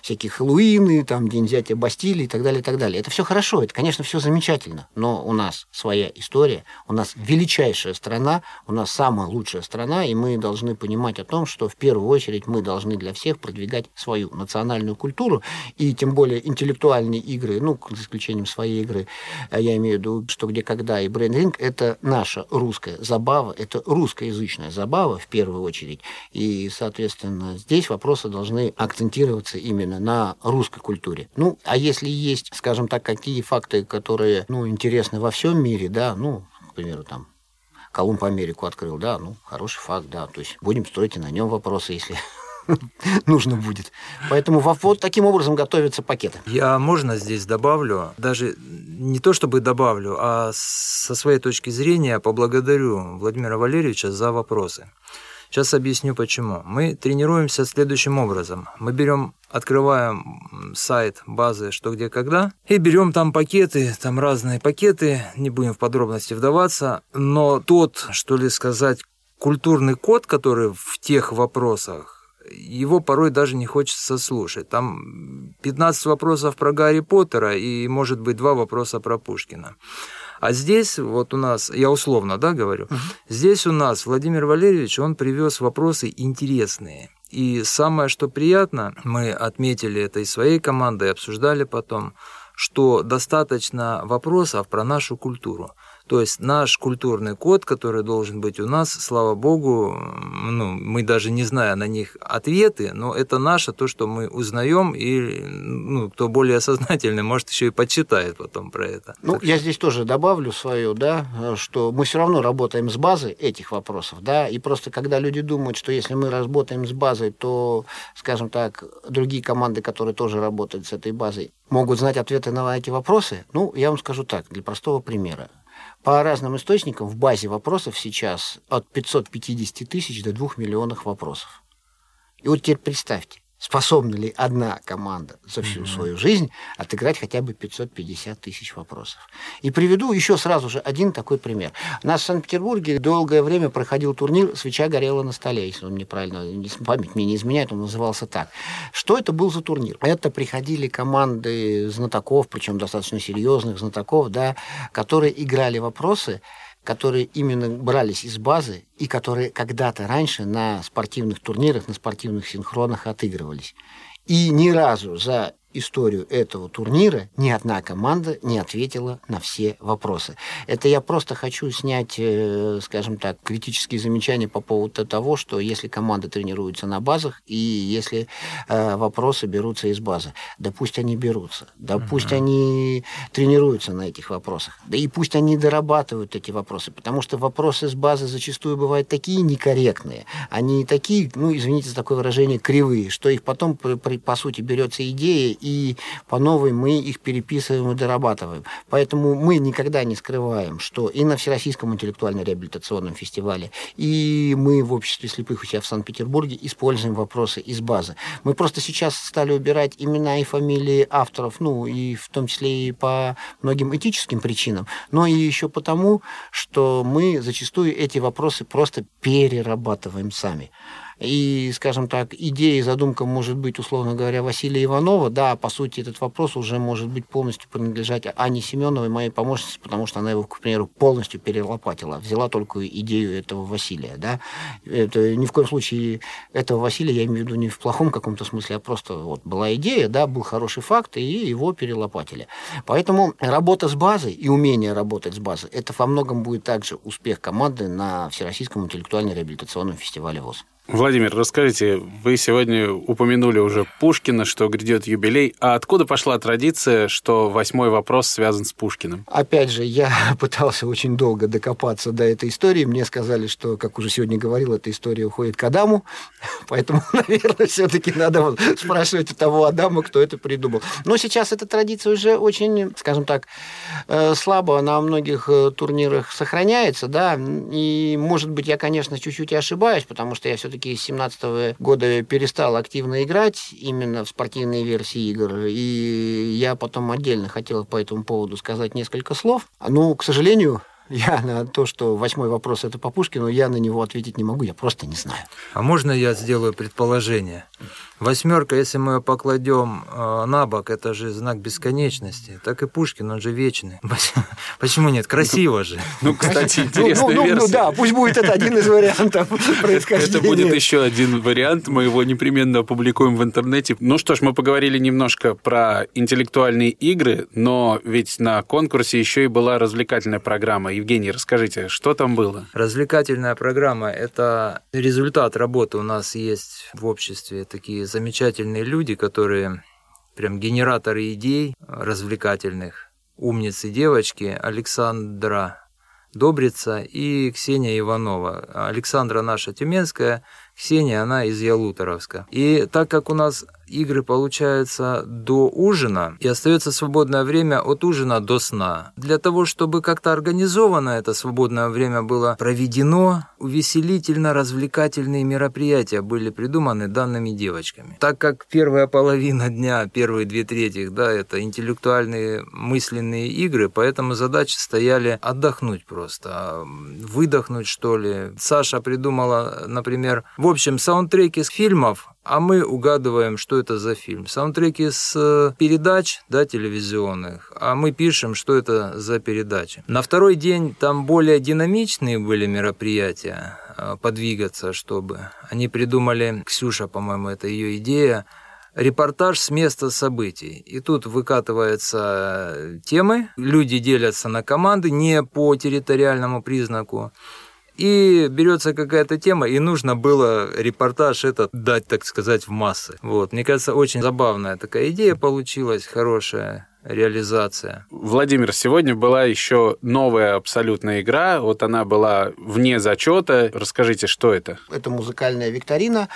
всякие Хэллоуины, там, День взятия Бастилии и так далее, и так далее. Это все хорошо, это, конечно, все замечательно, но у нас своя история, у нас величайшая страна, у нас самая лучшая страна, и мы должны понимать о том, что в первую очередь мы должны для всех продвигать свою национальную культуру, и тем более интеллектуальные игры, ну, за исключением своей игры, а я имею в виду, что где когда и брейнринг, это наша русская забава, это русскоязычная забава в первую очередь, и, соответственно, здесь вопросы должны акцентироваться именно на русской культуре. Ну, а если есть, скажем так, какие факты, которые, ну, интересны во всем мире, да, ну, к примеру, там, Колумб Америку открыл, да, ну, хороший факт, да, то есть будем строить и на нем вопросы, если нужно будет. Поэтому вот таким образом готовятся пакеты. Я можно здесь добавлю, даже не то чтобы добавлю, а со своей точки зрения поблагодарю Владимира Валерьевича за вопросы. Сейчас объясню почему. Мы тренируемся следующим образом. Мы берем, открываем сайт базы «Что, где, когда» и берем там пакеты, там разные пакеты, не будем в подробности вдаваться, но тот, что ли сказать, культурный код, который в тех вопросах, его порой даже не хочется слушать. Там 15 вопросов про Гарри Поттера и, может быть, два вопроса про Пушкина. А здесь вот у нас, я условно, да, говорю, uh здесь у нас Владимир Валерьевич, он привез вопросы интересные. И самое, что приятно, мы отметили это и своей командой, обсуждали потом, что достаточно вопросов про нашу культуру. То есть наш культурный код, который должен быть у нас, слава богу, ну, мы даже не зная на них ответы, но это наше, то, что мы узнаем, и ну, кто более сознательный, может, еще и почитает потом про это. Ну, так я что... здесь тоже добавлю свою, да, что мы все равно работаем с базой этих вопросов, да, и просто когда люди думают, что если мы работаем с базой, то, скажем так, другие команды, которые тоже работают с этой базой, могут знать ответы на эти вопросы, ну, я вам скажу так, для простого примера. По разным источникам в базе вопросов сейчас от 550 тысяч до 2 миллионов вопросов. И вот теперь представьте, Способна ли одна команда за всю mm-hmm. свою жизнь отыграть хотя бы 550 тысяч вопросов? И приведу еще сразу же один такой пример. У нас в Санкт-Петербурге долгое время проходил турнир «Свеча горела на столе», если он мне правильно, память мне не изменяет, он назывался так. Что это был за турнир? Это приходили команды знатоков, причем достаточно серьезных знатоков, да, которые играли вопросы, которые именно брались из базы и которые когда-то раньше на спортивных турнирах, на спортивных синхронах отыгрывались. И ни разу за историю этого турнира ни одна команда не ответила на все вопросы. Это я просто хочу снять, э, скажем так, критические замечания по поводу того, что если команда тренируется на базах и если э, вопросы берутся из базы, да пусть они берутся, да uh-huh. пусть они тренируются на этих вопросах, да и пусть они дорабатывают эти вопросы, потому что вопросы с базы зачастую бывают такие некорректные, они такие, ну, извините за такое выражение, кривые, что их потом, по, по сути, берется идея и по новой мы их переписываем и дорабатываем. Поэтому мы никогда не скрываем, что и на Всероссийском интеллектуально-реабилитационном фестивале, и мы в обществе слепых у себя в Санкт-Петербурге используем вопросы из базы. Мы просто сейчас стали убирать имена и фамилии авторов, ну, и в том числе и по многим этическим причинам, но и еще потому, что мы зачастую эти вопросы просто перерабатываем сами. И, скажем так, идея и задумка может быть, условно говоря, Василия Иванова. Да, по сути, этот вопрос уже может быть полностью принадлежать Ане Семеновой, моей помощнице, потому что она его, к примеру, полностью перелопатила. Взяла только идею этого Василия. Да? Это ни в коем случае этого Василия я имею в виду не в плохом каком-то смысле, а просто вот была идея, да, был хороший факт, и его перелопатили. Поэтому работа с базой и умение работать с базой, это во многом будет также успех команды на Всероссийском интеллектуально-реабилитационном фестивале ВОЗ. Владимир, расскажите, вы сегодня упомянули уже Пушкина, что грядет юбилей. А откуда пошла традиция, что восьмой вопрос связан с Пушкиным? Опять же, я пытался очень долго докопаться до этой истории. Мне сказали, что, как уже сегодня говорил, эта история уходит к Адаму. Поэтому, наверное, все-таки надо спрашивать у того Адама, кто это придумал. Но сейчас эта традиция уже очень, скажем так, э, слабо на многих э, турнирах сохраняется, да. И, может быть, я, конечно, чуть-чуть и ошибаюсь, потому что я все-таки все-таки с 17 года перестал активно играть именно в спортивные версии игр, и я потом отдельно хотел по этому поводу сказать несколько слов. Ну, к сожалению, я на то, что восьмой вопрос это по Пушкину, я на него ответить не могу, я просто не знаю. А можно я сделаю предположение? Восьмерка, если мы ее покладем э, на бок, это же знак бесконечности. Так и Пушкин, он же вечный. Почему нет? Красиво же. Ну, кстати, интересная версия. Ну, да, пусть будет это один из вариантов происхождения. Это будет еще один вариант, мы его непременно опубликуем в интернете. Ну что ж, мы поговорили немножко про интеллектуальные игры, но ведь на конкурсе еще и была развлекательная программа. Евгений, расскажите, что там было? Развлекательная программа – это результат работы у нас есть в обществе такие замечательные люди, которые прям генераторы идей развлекательных, умницы девочки Александра Добрица и Ксения Иванова. Александра наша Тюменская, Ксения, она из Ялуторовска. И так как у нас игры получаются до ужина, и остается свободное время от ужина до сна. Для того, чтобы как-то организованно это свободное время было проведено, увеселительно-развлекательные мероприятия были придуманы данными девочками. Так как первая половина дня, первые две трети, да, это интеллектуальные мысленные игры, поэтому задачи стояли отдохнуть просто, выдохнуть, что ли. Саша придумала, например, в общем, саундтреки с фильмов а мы угадываем, что это за фильм. Саундтреки с э, передач, да, телевизионных, а мы пишем, что это за передача. На второй день там более динамичные были мероприятия, э, подвигаться, чтобы. Они придумали, Ксюша, по-моему, это ее идея, репортаж с места событий. И тут выкатываются темы, люди делятся на команды не по территориальному признаку, и берется какая-то тема, и нужно было репортаж этот дать, так сказать, в массы. Вот. Мне кажется, очень забавная такая идея получилась, хорошая реализация. Владимир, сегодня была еще новая абсолютная игра. Вот она была вне зачета. Расскажите, что это? Это музыкальная викторина.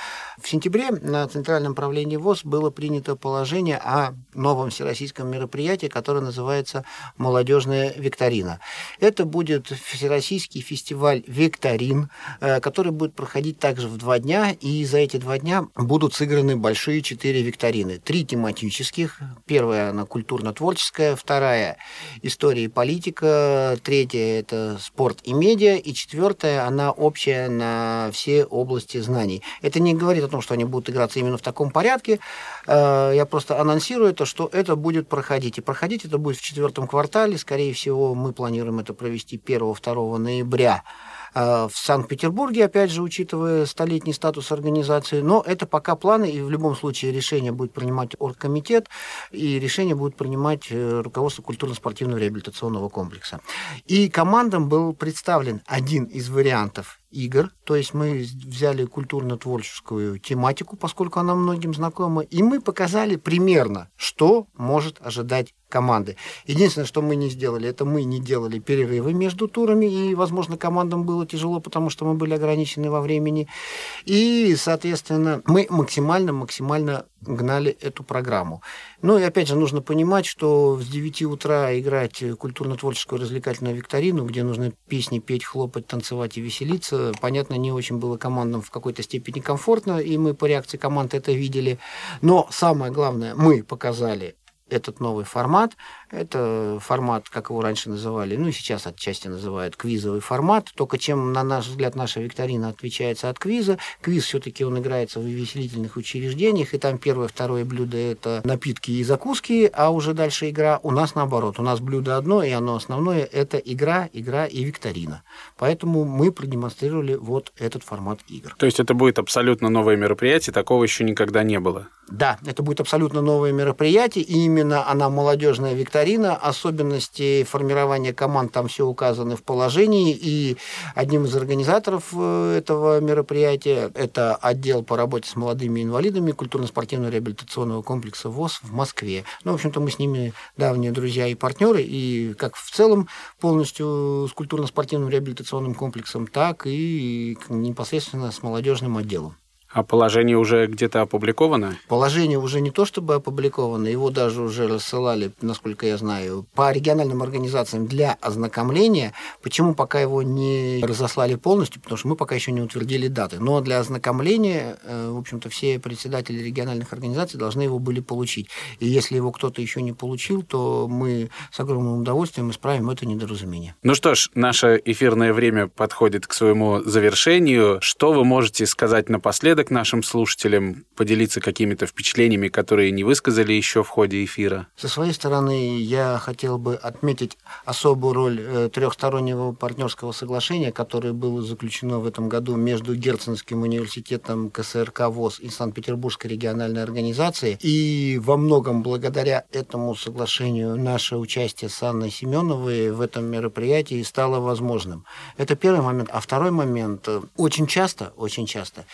В сентябре на Центральном правлении ВОЗ было принято положение о новом всероссийском мероприятии, которое называется «Молодежная викторина». Это будет всероссийский фестиваль викторин, э, который будет проходить также в два дня, и за эти два дня будут сыграны большие четыре викторины. Три тематических. Первая, она культурно творческая, вторая – история и политика, третья – это спорт и медиа, и четвертая – она общая на все области знаний. Это не говорит о том, что они будут играться именно в таком порядке, э, я просто анонсирую это, что это будет проходить. И проходить это будет в четвертом квартале, скорее всего, мы планируем это провести 1-2 ноября Э, в Санкт-Петербурге, опять же, учитывая столетний статус организации. Но это пока планы, и в любом случае решение будет принимать оргкомитет, и решение будет принимать э, руководство культурно-спортивного реабилитационного комплекса. И командам был представлен один из вариантов игр, то есть мы взяли культурно-творческую тематику, поскольку она многим знакома, и мы показали примерно, что может ожидать команды. Единственное, что мы не сделали, это мы не делали перерывы между турами, и, возможно, командам было тяжело, потому что мы были ограничены во времени. И, соответственно, мы максимально-максимально гнали эту программу. Ну и опять же нужно понимать, что с 9 утра играть культурно-творческую развлекательную викторину, где нужно песни петь, хлопать, танцевать и веселиться, понятно, не очень было командам в какой-то степени комфортно, и мы по реакции команд это видели. Но самое главное, мы показали этот новый формат. Это формат, как его раньше называли, ну и сейчас отчасти называют квизовый формат. Только чем, на наш взгляд, наша викторина отличается от квиза. Квиз все-таки он играется в увеселительных учреждениях, и там первое, второе блюдо – это напитки и закуски, а уже дальше игра. У нас наоборот. У нас блюдо одно, и оно основное – это игра, игра и викторина. Поэтому мы продемонстрировали вот этот формат игр. То есть это будет абсолютно новое мероприятие, такого еще никогда не было? Да, это будет абсолютно новое мероприятие, и именно она молодежная викторина, особенности формирования команд там все указаны в положении, и одним из организаторов э, этого мероприятия это отдел по работе с молодыми инвалидами культурно-спортивного реабилитационного комплекса ВОЗ в Москве. Ну, в общем-то, мы с ними давние друзья и партнеры, и как в целом полностью с культурно-спортивным реабилитационным комплексом, так и непосредственно с молодежным отделом. А положение уже где-то опубликовано? Положение уже не то чтобы опубликовано, его даже уже рассылали, насколько я знаю, по региональным организациям для ознакомления. Почему пока его не разослали полностью? Потому что мы пока еще не утвердили даты. Но для ознакомления, э, в общем-то, все председатели региональных организаций должны его были получить. И если его кто-то еще не получил, то мы с огромным удовольствием исправим это недоразумение. Ну что ж, наше эфирное время подходит к своему завершению. Что вы можете сказать напоследок напоследок нашим слушателям поделиться какими-то впечатлениями, которые не высказали еще в ходе эфира? Со своей стороны, я хотел бы отметить особую роль э, трехстороннего партнерского соглашения, которое было заключено в этом году между Герценским университетом КСРК ВОЗ и Санкт-Петербургской региональной организацией. И во многом благодаря этому соглашению наше участие с Анной Семеновой в этом мероприятии стало возможным. Это первый момент. А второй момент. э, Очень часто, очень часто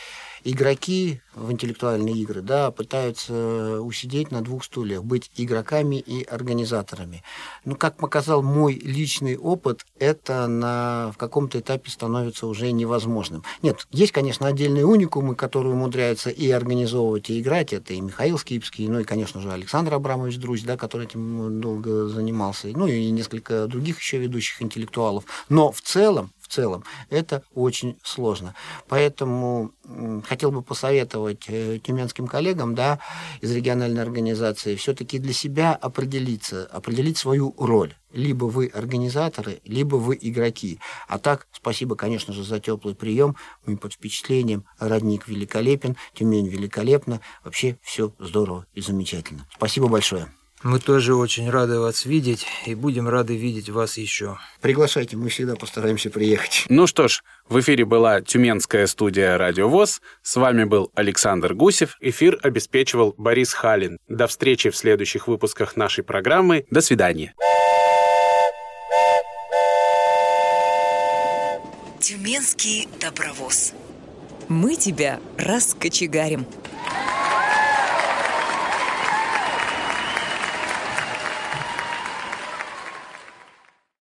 игроки в интеллектуальные игры да, пытаются усидеть на двух стульях, быть игроками и организаторами. Но, как показал мой личный опыт, это на, в каком-то этапе становится уже невозможным. Нет, есть, конечно, отдельные уникумы, которые умудряются и организовывать, и играть. Это и Михаил Скипский, ну и, конечно же, Александр Абрамович Друзь, да, который этим долго занимался, ну и несколько других еще ведущих интеллектуалов. Но в целом, в целом это очень сложно. Поэтому хотел бы посоветовать э, тюменским коллегам да, из региональной организации все-таки для себя определиться, определить свою роль. Либо вы организаторы, либо вы игроки. А так, спасибо, конечно же, за теплый прием. Мы под впечатлением. Родник великолепен, Тюмень великолепна. Вообще все здорово и замечательно. Спасибо большое. Мы тоже очень рады вас видеть и будем рады видеть вас еще. Приглашайте, мы всегда постараемся приехать. Ну что ж, в эфире была Тюменская студия «Радио ВОЗ». С вами был Александр Гусев. Эфир обеспечивал Борис Халин. До встречи в следующих выпусках нашей программы. До свидания. Тюменский добровоз. Мы тебя раскочегарим.